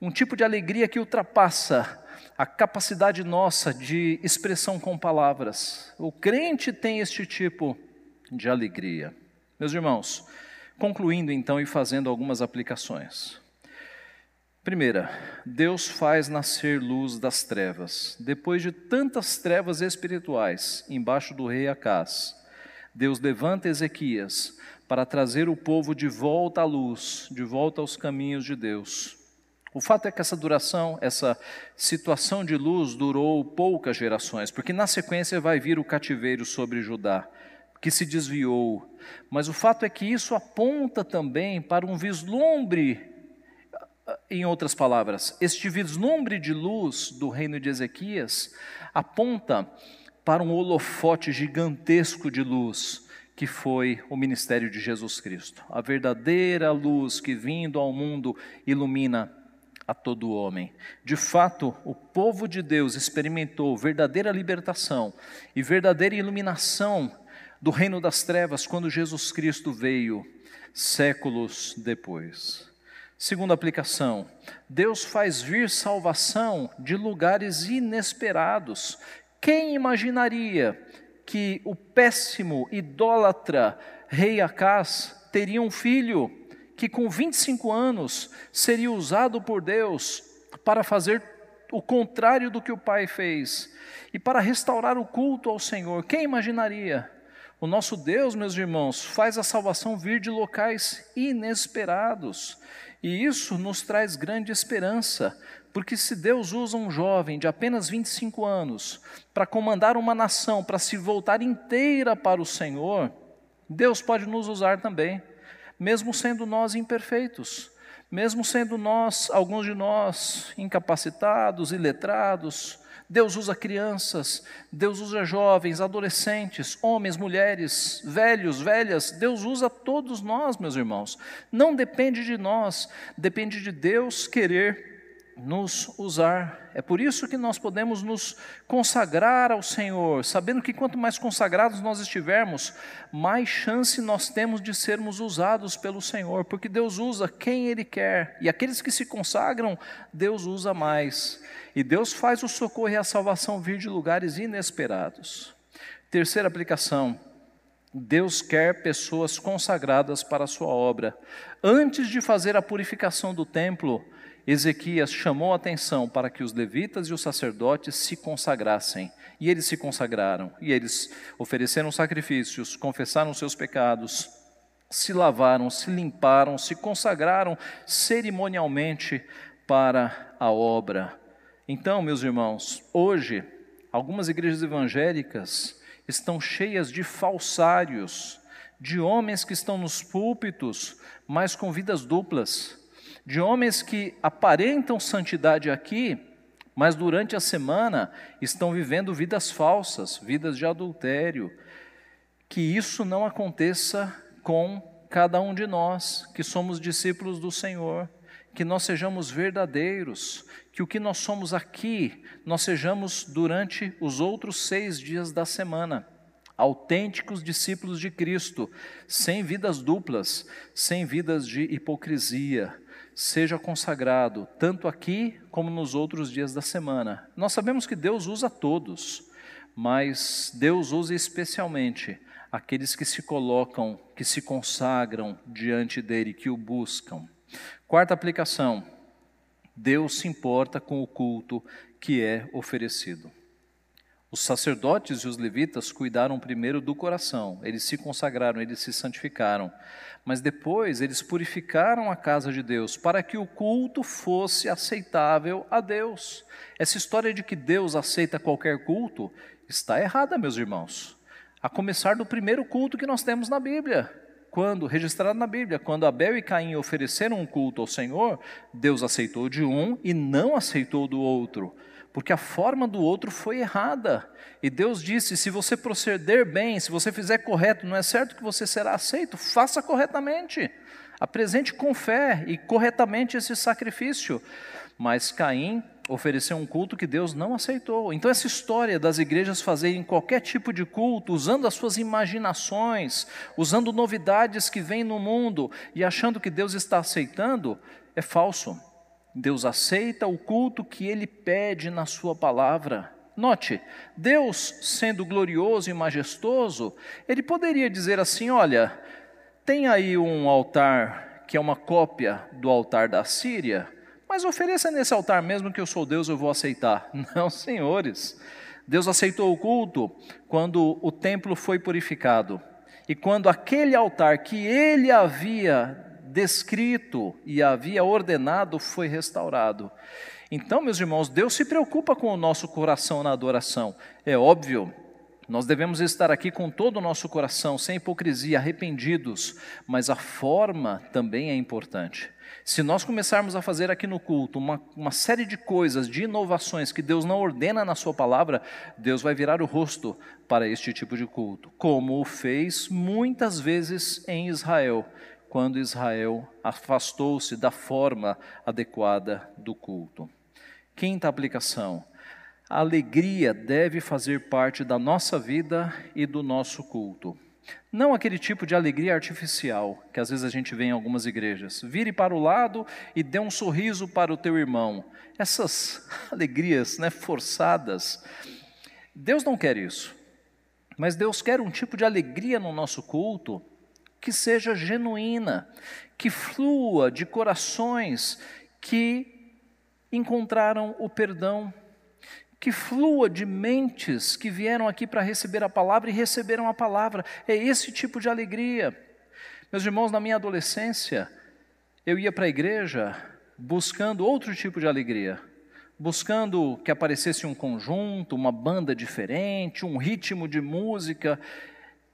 um tipo de alegria que ultrapassa a capacidade nossa de expressão com palavras. O crente tem este tipo de alegria. Meus irmãos, concluindo então e fazendo algumas aplicações. Primeira, Deus faz nascer luz das trevas. Depois de tantas trevas espirituais embaixo do rei Acás, Deus levanta Ezequias para trazer o povo de volta à luz, de volta aos caminhos de Deus. O fato é que essa duração, essa situação de luz durou poucas gerações, porque na sequência vai vir o cativeiro sobre Judá, que se desviou. Mas o fato é que isso aponta também para um vislumbre, em outras palavras, este vislumbre de luz do reino de Ezequias aponta para um holofote gigantesco de luz que foi o ministério de Jesus Cristo, a verdadeira luz que vindo ao mundo ilumina a todo homem. De fato, o povo de Deus experimentou verdadeira libertação e verdadeira iluminação do reino das trevas quando Jesus Cristo veio séculos depois. Segunda aplicação, Deus faz vir salvação de lugares inesperados quem imaginaria que o péssimo idólatra rei Acás teria um filho que com 25 anos seria usado por Deus para fazer o contrário do que o pai fez e para restaurar o culto ao Senhor? Quem imaginaria? O nosso Deus, meus irmãos, faz a salvação vir de locais inesperados. E isso nos traz grande esperança, porque se Deus usa um jovem de apenas 25 anos para comandar uma nação, para se voltar inteira para o Senhor, Deus pode nos usar também, mesmo sendo nós imperfeitos, mesmo sendo nós, alguns de nós, incapacitados, iletrados, Deus usa crianças, Deus usa jovens, adolescentes, homens, mulheres, velhos, velhas, Deus usa todos nós, meus irmãos. Não depende de nós, depende de Deus querer nos usar. É por isso que nós podemos nos consagrar ao Senhor, sabendo que quanto mais consagrados nós estivermos, mais chance nós temos de sermos usados pelo Senhor, porque Deus usa quem Ele quer, e aqueles que se consagram, Deus usa mais. E Deus faz o socorro e a salvação vir de lugares inesperados. Terceira aplicação. Deus quer pessoas consagradas para a sua obra. Antes de fazer a purificação do templo, Ezequias chamou a atenção para que os levitas e os sacerdotes se consagrassem. E eles se consagraram, e eles ofereceram sacrifícios, confessaram seus pecados, se lavaram, se limparam, se consagraram cerimonialmente para a obra. Então, meus irmãos, hoje, algumas igrejas evangélicas estão cheias de falsários, de homens que estão nos púlpitos, mas com vidas duplas de homens que aparentam santidade aqui, mas durante a semana estão vivendo vidas falsas, vidas de adultério. Que isso não aconteça com cada um de nós que somos discípulos do Senhor, que nós sejamos verdadeiros, que o que nós somos aqui, nós sejamos durante os outros seis dias da semana autênticos discípulos de Cristo, sem vidas duplas, sem vidas de hipocrisia, seja consagrado, tanto aqui como nos outros dias da semana. Nós sabemos que Deus usa todos, mas Deus usa especialmente aqueles que se colocam, que se consagram diante dele, que o buscam. Quarta aplicação: Deus se importa com o culto que é oferecido. Os sacerdotes e os levitas cuidaram primeiro do coração, eles se consagraram, eles se santificaram. Mas depois eles purificaram a casa de Deus para que o culto fosse aceitável a Deus. Essa história de que Deus aceita qualquer culto está errada, meus irmãos. A começar do primeiro culto que nós temos na Bíblia. Quando, registrado na Bíblia, quando Abel e Caim ofereceram um culto ao Senhor, Deus aceitou de um e não aceitou do outro porque a forma do outro foi errada. E Deus disse: se você proceder bem, se você fizer correto, não é certo que você será aceito, faça corretamente. Apresente com fé e corretamente esse sacrifício. Mas Caim ofereceu um culto que Deus não aceitou. Então, essa história das igrejas fazerem qualquer tipo de culto, usando as suas imaginações, usando novidades que vêm no mundo e achando que Deus está aceitando, é falso. Deus aceita o culto que ele pede na sua palavra. Note, Deus, sendo glorioso e majestoso, ele poderia dizer assim: olha, tem aí um altar que é uma cópia do altar da Síria, mas ofereça nesse altar mesmo que eu sou Deus, eu vou aceitar. <laughs> Não, senhores. Deus aceitou o culto quando o templo foi purificado e quando aquele altar que ele havia descrito e havia ordenado foi restaurado. Então, meus irmãos, Deus se preocupa com o nosso coração na adoração. É óbvio, nós devemos estar aqui com todo o nosso coração, sem hipocrisia, arrependidos, mas a forma também é importante. Se nós começarmos a fazer aqui no culto uma, uma série de coisas, de inovações que Deus não ordena na Sua palavra, Deus vai virar o rosto para este tipo de culto, como o fez muitas vezes em Israel quando Israel afastou-se da forma adequada do culto. Quinta aplicação: a alegria deve fazer parte da nossa vida e do nosso culto. Não aquele tipo de alegria artificial que às vezes a gente vê em algumas igrejas. Vire para o lado e dê um sorriso para o teu irmão. Essas <laughs> alegrias né, forçadas. Deus não quer isso. Mas Deus quer um tipo de alegria no nosso culto que seja genuína, que flua de corações que encontraram o perdão, que flua de mentes que vieram aqui para receber a palavra e receberam a palavra. É esse tipo de alegria. Meus irmãos, na minha adolescência, eu ia para a igreja buscando outro tipo de alegria buscando que aparecesse um conjunto, uma banda diferente, um ritmo de música.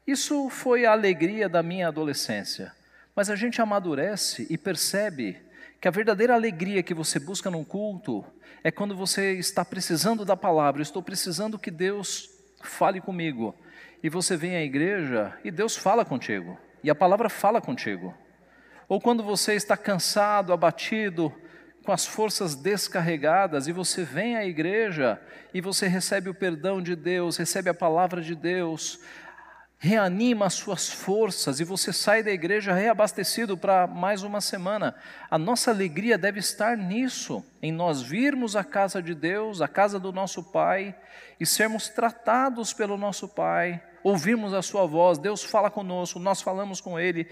Isso foi a alegria da minha adolescência. Mas a gente amadurece e percebe que a verdadeira alegria que você busca num culto é quando você está precisando da palavra, estou precisando que Deus fale comigo. E você vem à igreja e Deus fala contigo, e a palavra fala contigo. Ou quando você está cansado, abatido, com as forças descarregadas, e você vem à igreja e você recebe o perdão de Deus, recebe a palavra de Deus, reanima as suas forças e você sai da igreja reabastecido para mais uma semana. A nossa alegria deve estar nisso, em nós virmos a casa de Deus, a casa do nosso Pai e sermos tratados pelo nosso Pai, ouvirmos a Sua voz, Deus fala conosco, nós falamos com Ele.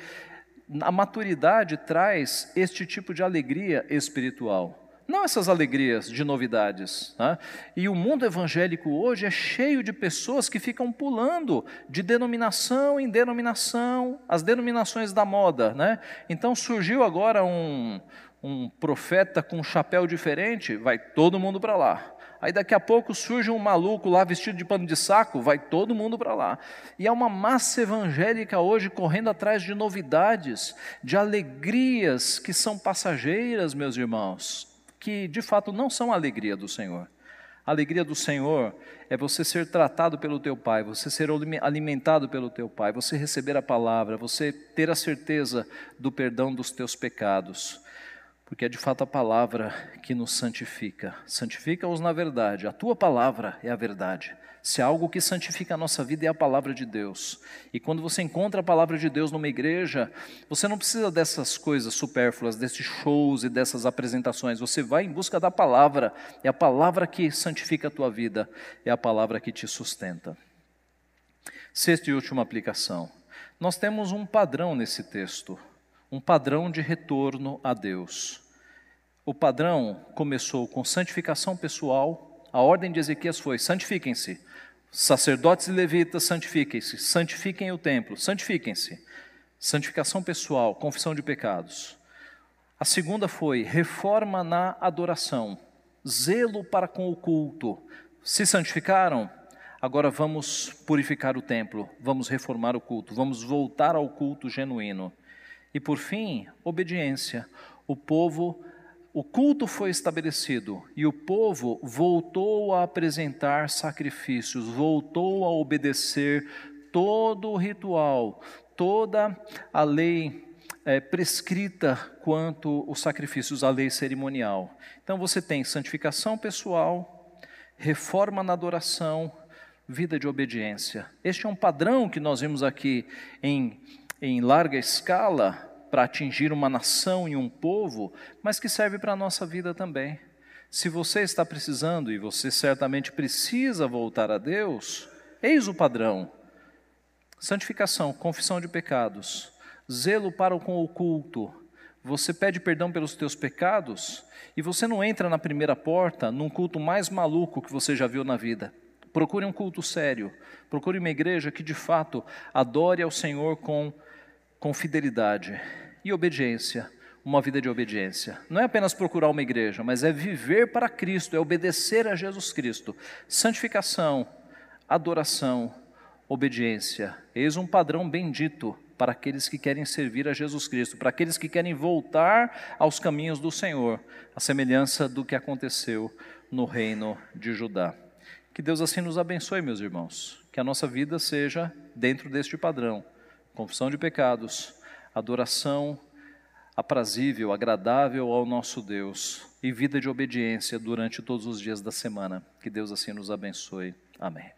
A maturidade traz este tipo de alegria espiritual. Não essas alegrias de novidades. Tá? E o mundo evangélico hoje é cheio de pessoas que ficam pulando de denominação em denominação, as denominações da moda. Né? Então surgiu agora um, um profeta com um chapéu diferente, vai todo mundo para lá. Aí daqui a pouco surge um maluco lá vestido de pano de saco, vai todo mundo para lá. E há uma massa evangélica hoje correndo atrás de novidades, de alegrias que são passageiras, meus irmãos que de fato não são a alegria do Senhor. A alegria do Senhor é você ser tratado pelo teu Pai, você ser alimentado pelo teu Pai, você receber a palavra, você ter a certeza do perdão dos teus pecados, porque é de fato a palavra que nos santifica. Santifica-os na verdade, a tua palavra é a verdade. Se algo que santifica a nossa vida é a palavra de Deus. E quando você encontra a palavra de Deus numa igreja, você não precisa dessas coisas supérfluas, desses shows e dessas apresentações. Você vai em busca da palavra. É a palavra que santifica a tua vida, é a palavra que te sustenta. Sexta e última aplicação. Nós temos um padrão nesse texto, um padrão de retorno a Deus. O padrão começou com santificação pessoal, a ordem de Ezequias foi: santifiquem-se, Sacerdotes e levitas, santifiquem-se, santifiquem o templo, santifiquem-se. Santificação pessoal, confissão de pecados. A segunda foi reforma na adoração, zelo para com o culto. Se santificaram? Agora vamos purificar o templo, vamos reformar o culto, vamos voltar ao culto genuíno. E por fim, obediência. O povo, o culto foi estabelecido e o povo voltou a apresentar sacrifícios, voltou a obedecer todo o ritual, toda a lei é, prescrita quanto os sacrifícios, a lei cerimonial. Então você tem santificação pessoal, reforma na adoração, vida de obediência. Este é um padrão que nós vimos aqui em, em larga escala para atingir uma nação e um povo, mas que serve para a nossa vida também. Se você está precisando, e você certamente precisa voltar a Deus, eis o padrão: santificação, confissão de pecados, zelo para com o culto. Você pede perdão pelos teus pecados e você não entra na primeira porta num culto mais maluco que você já viu na vida. Procure um culto sério. Procure uma igreja que de fato adore ao Senhor com, com fidelidade e obediência. Uma vida de obediência. Não é apenas procurar uma igreja, mas é viver para Cristo, é obedecer a Jesus Cristo. Santificação, adoração, obediência. Eis um padrão bendito para aqueles que querem servir a Jesus Cristo, para aqueles que querem voltar aos caminhos do Senhor, a semelhança do que aconteceu no reino de Judá. Que Deus assim nos abençoe, meus irmãos. Que a nossa vida seja dentro deste padrão: confissão de pecados, adoração aprazível, agradável ao nosso Deus e vida de obediência durante todos os dias da semana. Que Deus assim nos abençoe. Amém.